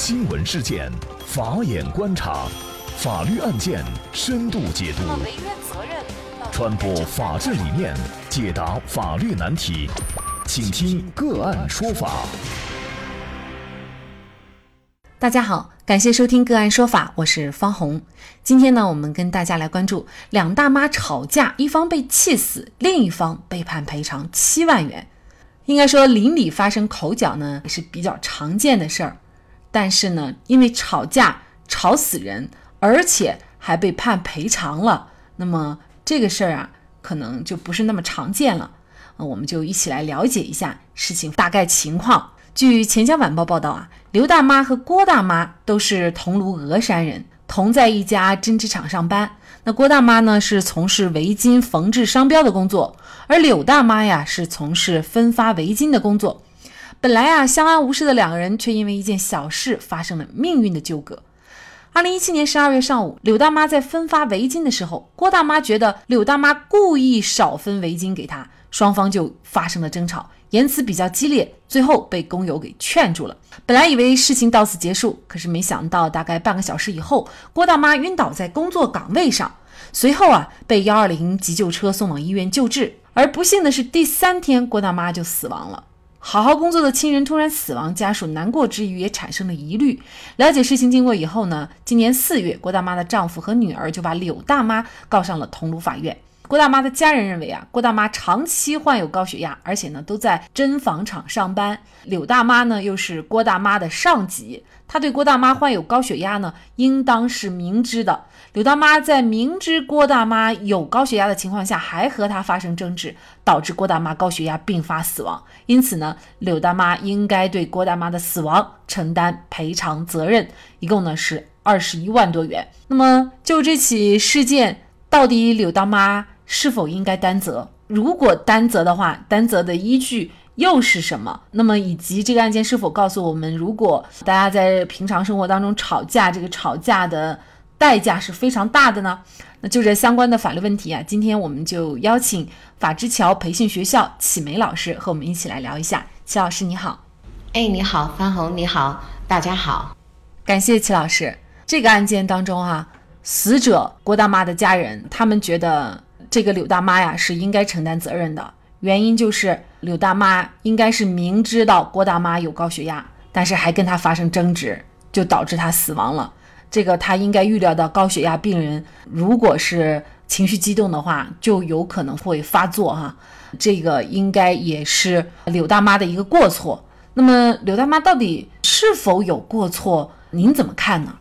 新闻事件，法眼观察，法律案件深度解读，传播法治理念，解答法律难题，请听个案说法。大家好，感谢收听个案说法，我是方红。今天呢，我们跟大家来关注两大妈吵架，一方被气死，另一方被判赔偿七万元。应该说，邻里发生口角呢，也是比较常见的事儿。但是呢，因为吵架吵死人，而且还被判赔偿了，那么这个事儿啊，可能就不是那么常见了。啊，我们就一起来了解一下事情大概情况。据钱江晚报报道啊，刘大妈和郭大妈都是桐庐峨山人，同在一家针织厂上班。那郭大妈呢是从事围巾缝制商标的工作，而柳大妈呀是从事分发围巾的工作。本来啊相安无事的两个人，却因为一件小事发生了命运的纠葛。二零一七年十二月上午，柳大妈在分发围巾的时候，郭大妈觉得柳大妈故意少分围巾给她，双方就发生了争吵，言辞比较激烈，最后被工友给劝住了。本来以为事情到此结束，可是没想到大概半个小时以后，郭大妈晕倒在工作岗位上。随后啊，被幺二零急救车送往医院救治，而不幸的是，第三天郭大妈就死亡了。好好工作的亲人突然死亡，家属难过之余也产生了疑虑。了解事情经过以后呢，今年四月，郭大妈的丈夫和女儿就把柳大妈告上了桐庐法院。郭大妈的家人认为啊，郭大妈长期患有高血压，而且呢都在针纺厂上班，柳大妈呢又是郭大妈的上级。她对郭大妈患有高血压呢，应当是明知的。柳大妈在明知郭大妈有高血压的情况下，还和他发生争执，导致郭大妈高血压并发死亡。因此呢，柳大妈应该对郭大妈的死亡承担赔偿责任，一共呢是二十一万多元。那么就这起事件，到底柳大妈是否应该担责？如果担责的话，担责的依据？又是什么？那么以及这个案件是否告诉我们，如果大家在平常生活当中吵架，这个吵架的代价是非常大的呢？那就这相关的法律问题啊，今天我们就邀请法之桥培训学校启梅老师和我们一起来聊一下。齐老师你好，哎你好，方红你好，大家好，感谢齐老师。这个案件当中啊，死者郭大妈的家人他们觉得这个柳大妈呀是应该承担责任的。原因就是柳大妈应该是明知道郭大妈有高血压，但是还跟她发生争执，就导致她死亡了。这个她应该预料到高血压病人如果是情绪激动的话，就有可能会发作哈。这个应该也是柳大妈的一个过错。那么柳大妈到底是否有过错？您怎么看呢？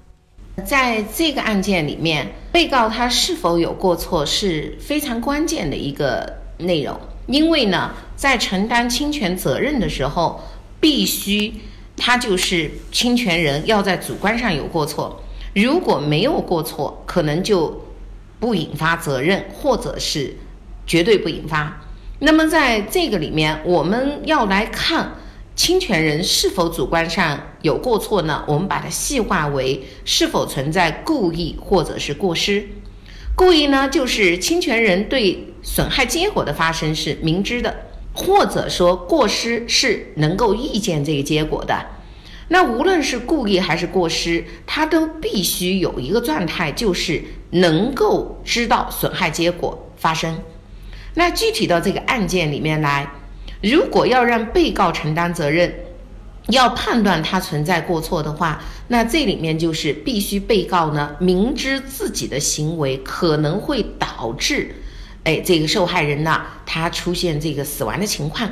在这个案件里面，被告他是否有过错是非常关键的一个内容。因为呢，在承担侵权责任的时候，必须他就是侵权人要在主观上有过错，如果没有过错，可能就不引发责任，或者是绝对不引发。那么在这个里面，我们要来看侵权人是否主观上有过错呢？我们把它细化为是否存在故意或者是过失。故意呢，就是侵权人对。损害结果的发生是明知的，或者说过失是能够预见这个结果的。那无论是故意还是过失，他都必须有一个状态，就是能够知道损害结果发生。那具体到这个案件里面来，如果要让被告承担责任，要判断他存在过错的话，那这里面就是必须被告呢明知自己的行为可能会导致。哎，这个受害人呢，他出现这个死亡的情况，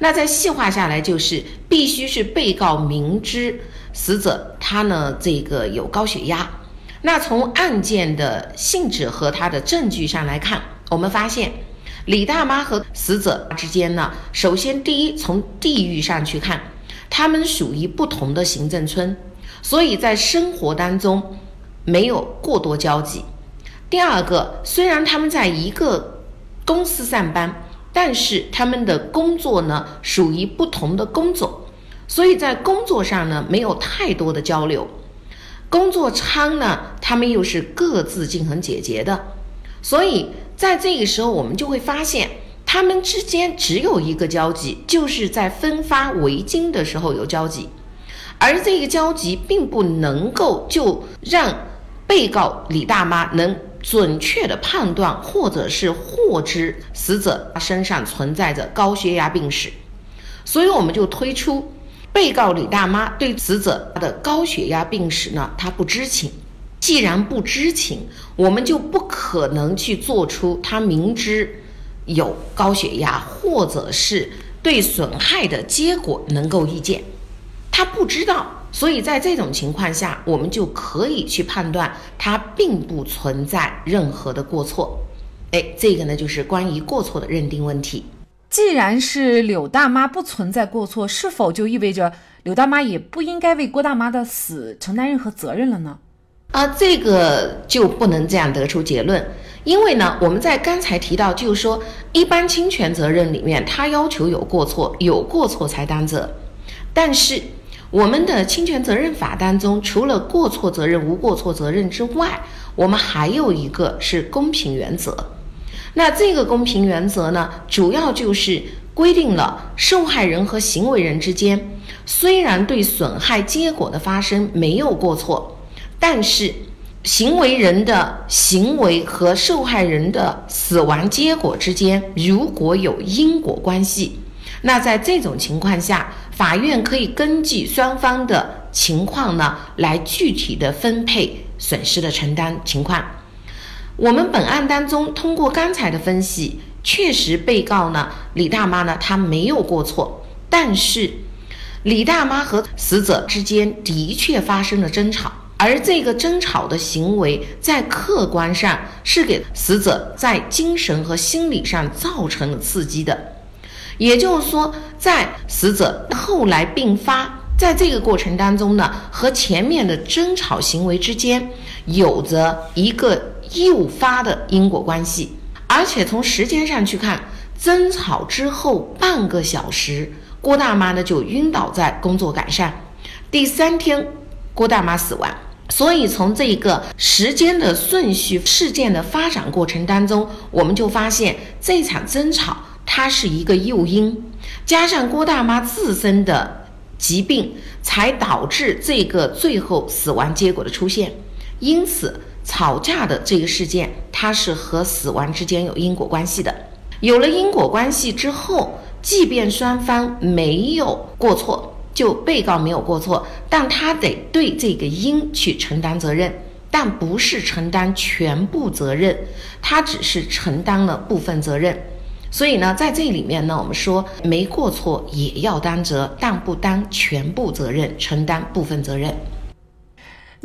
那再细化下来，就是必须是被告明知死者他呢这个有高血压。那从案件的性质和他的证据上来看，我们发现李大妈和死者之间呢，首先第一从地域上去看，他们属于不同的行政村，所以在生活当中没有过多交集。第二个，虽然他们在一个公司上班，但是他们的工作呢属于不同的工种，所以在工作上呢没有太多的交流。工作舱呢，他们又是各自进行解决的，所以在这个时候，我们就会发现他们之间只有一个交集，就是在分发围巾的时候有交集。而这个交集并不能够就让被告李大妈能准确的判断或者是获知死者身上存在着高血压病史，所以我们就推出被告李大妈对死者他的高血压病史呢，她不知情。既然不知情，我们就不可能去做出他明知有高血压或者是对损害的结果能够预见。他不知道，所以在这种情况下，我们就可以去判断他并不存在任何的过错。哎，这个呢就是关于过错的认定问题。既然是柳大妈不存在过错，是否就意味着柳大妈也不应该为郭大妈的死承担任何责任了呢？啊，这个就不能这样得出结论，因为呢，我们在刚才提到，就是说，一般侵权责任里面，它要求有过错，有过错才担责。但是，我们的侵权责任法当中，除了过错责任、无过错责任之外，我们还有一个是公平原则。那这个公平原则呢，主要就是规定了受害人和行为人之间，虽然对损害结果的发生没有过错。但是，行为人的行为和受害人的死亡结果之间如果有因果关系，那在这种情况下，法院可以根据双方的情况呢，来具体的分配损失的承担情况。我们本案当中通过刚才的分析，确实被告呢李大妈呢她没有过错，但是李大妈和死者之间的确发生了争吵。而这个争吵的行为，在客观上是给死者在精神和心理上造成了刺激的，也就是说，在死者后来病发，在这个过程当中呢，和前面的争吵行为之间有着一个诱发的因果关系，而且从时间上去看，争吵之后半个小时，郭大妈呢就晕倒在工作岗上，第三天，郭大妈死亡。所以，从这个时间的顺序、事件的发展过程当中，我们就发现这场争吵它是一个诱因，加上郭大妈自身的疾病，才导致这个最后死亡结果的出现。因此，吵架的这个事件，它是和死亡之间有因果关系的。有了因果关系之后，即便双方没有过错。就被告没有过错，但他得对这个因去承担责任，但不是承担全部责任，他只是承担了部分责任。所以呢，在这里面呢，我们说没过错也要担责，但不担全部责任，承担部分责任。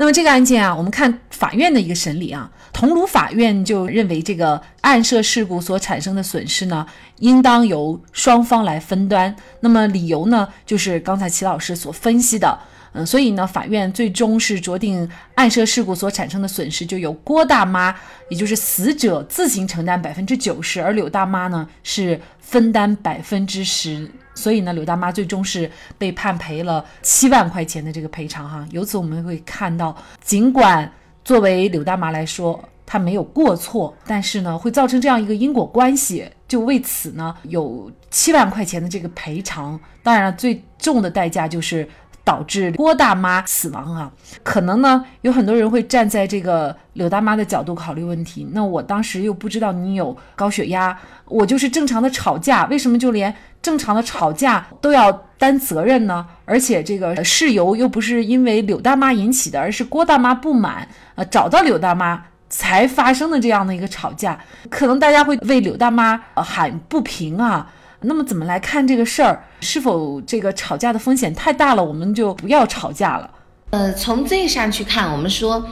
那么这个案件啊，我们看法院的一个审理啊，桐庐法院就认为这个案涉事故所产生的损失呢，应当由双方来分担。那么理由呢，就是刚才齐老师所分析的。嗯，所以呢，法院最终是酌定案涉事故所产生的损失就由郭大妈，也就是死者自行承担百分之九十，而柳大妈呢是分担百分之十。所以呢，柳大妈最终是被判赔了七万块钱的这个赔偿哈。由此我们会看到，尽管作为柳大妈来说她没有过错，但是呢，会造成这样一个因果关系，就为此呢有七万块钱的这个赔偿。当然了，最重的代价就是。导致郭大妈死亡啊，可能呢有很多人会站在这个柳大妈的角度考虑问题。那我当时又不知道你有高血压，我就是正常的吵架，为什么就连正常的吵架都要担责任呢？而且这个事由又不是因为柳大妈引起的，而是郭大妈不满，呃，找到柳大妈才发生的这样的一个吵架，可能大家会为柳大妈喊不平啊。那么怎么来看这个事儿？是否这个吵架的风险太大了？我们就不要吵架了。呃，从这上去看，我们说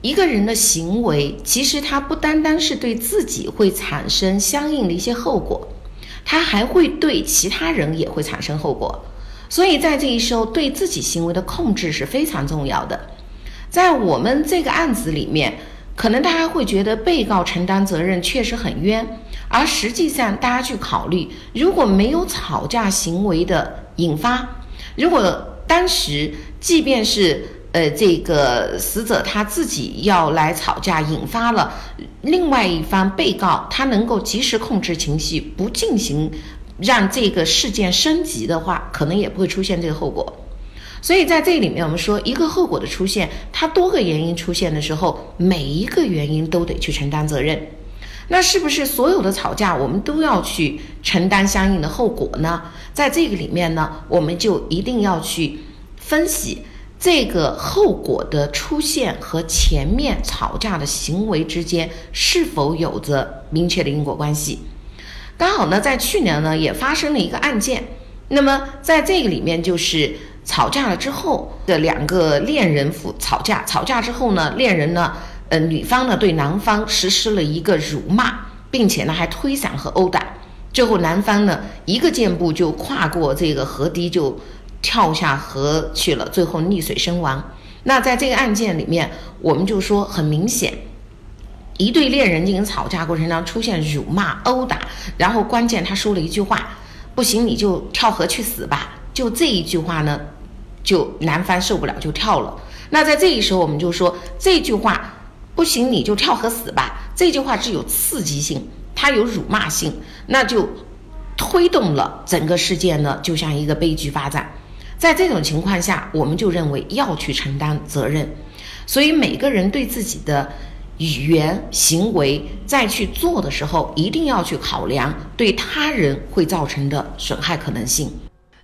一个人的行为，其实他不单单是对自己会产生相应的一些后果，他还会对其他人也会产生后果。所以在这一时候，对自己行为的控制是非常重要的。在我们这个案子里面。可能大家会觉得被告承担责任确实很冤，而实际上大家去考虑，如果没有吵架行为的引发，如果当时即便是呃这个死者他自己要来吵架，引发了另外一方被告他能够及时控制情绪，不进行让这个事件升级的话，可能也不会出现这个后果。所以在这里面，我们说一个后果的出现，它多个原因出现的时候，每一个原因都得去承担责任。那是不是所有的吵架我们都要去承担相应的后果呢？在这个里面呢，我们就一定要去分析这个后果的出现和前面吵架的行为之间是否有着明确的因果关系。刚好呢，在去年呢也发生了一个案件，那么在这个里面就是吵架了之后的两个恋人夫吵架，吵架之后呢，恋人呢。呃，女方呢对男方实施了一个辱骂，并且呢还推搡和殴打，最后男方呢一个箭步就跨过这个河堤就跳下河去了，最后溺水身亡。那在这个案件里面，我们就说很明显，一对恋人进行吵架过程当中出现辱骂、殴打，然后关键他说了一句话：“不行你就跳河去死吧。”就这一句话呢，就男方受不了就跳了。那在这一时候，我们就说这句话。不行，你就跳河死吧！这句话是有刺激性，它有辱骂性，那就推动了整个事件呢，就像一个悲剧发展。在这种情况下，我们就认为要去承担责任。所以每个人对自己的语言行为再去做的时候，一定要去考量对他人会造成的损害可能性。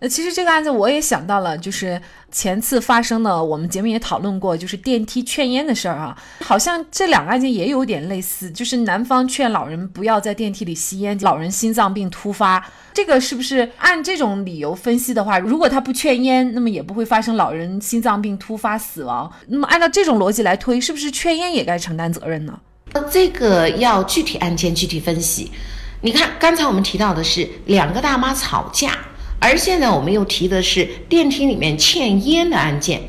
呃，其实这个案子我也想到了，就是前次发生的，我们节目也讨论过，就是电梯劝烟的事儿啊，好像这两个案件也有点类似，就是男方劝老人不要在电梯里吸烟，老人心脏病突发，这个是不是按这种理由分析的话，如果他不劝烟，那么也不会发生老人心脏病突发死亡，那么按照这种逻辑来推，是不是劝烟也该承担责任呢？呃，这个要具体案件具体分析。你看，刚才我们提到的是两个大妈吵架。而现在我们又提的是电梯里面欠烟的案件，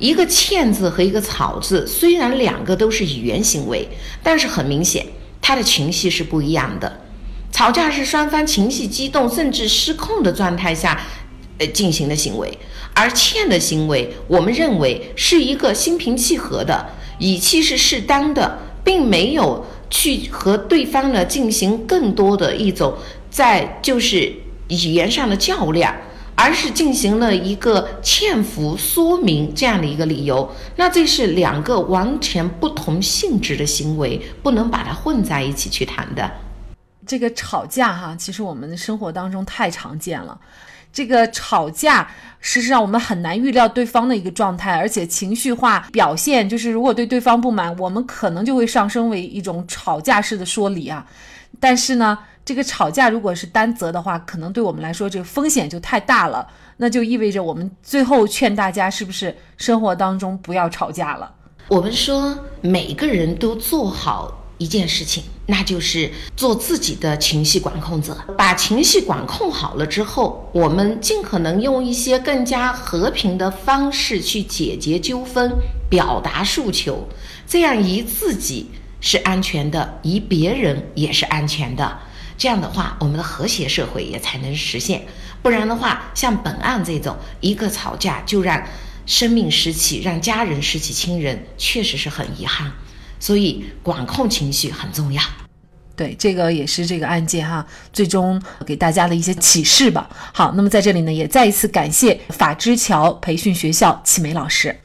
一个欠字和一个草字，虽然两个都是语言行为，但是很明显，他的情绪是不一样的。吵架是双方情绪激动甚至失控的状态下，呃进行的行为，而欠的行为，我们认为是一个心平气和的，语气是适当的，并没有去和对方呢进行更多的一种在就是。语言上的较量，而是进行了一个欠服说明这样的一个理由，那这是两个完全不同性质的行为，不能把它混在一起去谈的。这个吵架哈，其实我们生活当中太常见了。这个吵架，事实上我们很难预料对方的一个状态，而且情绪化表现，就是如果对对方不满，我们可能就会上升为一种吵架式的说理啊。但是呢？这个吵架如果是担责的话，可能对我们来说这个风险就太大了。那就意味着我们最后劝大家，是不是生活当中不要吵架了？我们说每个人都做好一件事情，那就是做自己的情绪管控者。把情绪管控好了之后，我们尽可能用一些更加和平的方式去解决纠纷、表达诉求，这样以自己是安全的，以别人也是安全的。这样的话，我们的和谐社会也才能实现。不然的话，像本案这种一个吵架就让生命失去，让家人失去亲人，确实是很遗憾。所以，管控情绪很重要。对，这个也是这个案件哈，最终给大家的一些启示吧。好，那么在这里呢，也再一次感谢法之桥培训学校启梅老师。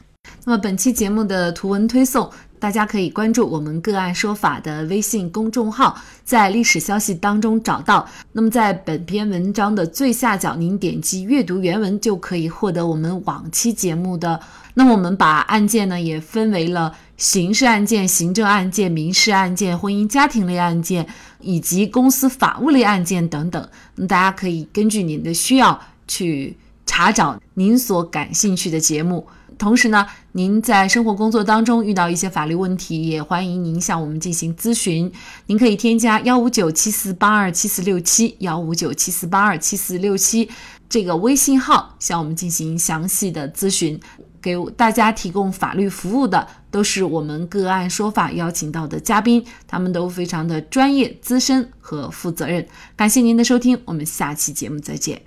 那么本期节目的图文推送。大家可以关注我们个案说法的微信公众号，在历史消息当中找到。那么在本篇文章的最下角，您点击阅读原文就可以获得我们往期节目的。那么我们把案件呢也分为了刑事案件、行政案件、民事案件、婚姻家庭类案件以及公司法务类案件等等。那大家可以根据您的需要去查找您所感兴趣的节目。同时呢，您在生活工作当中遇到一些法律问题，也欢迎您向我们进行咨询。您可以添加幺五九七四八二七四六七幺五九七四八二七四六七这个微信号，向我们进行详细的咨询。给大家提供法律服务的都是我们个案说法邀请到的嘉宾，他们都非常的专业、资深和负责任。感谢您的收听，我们下期节目再见。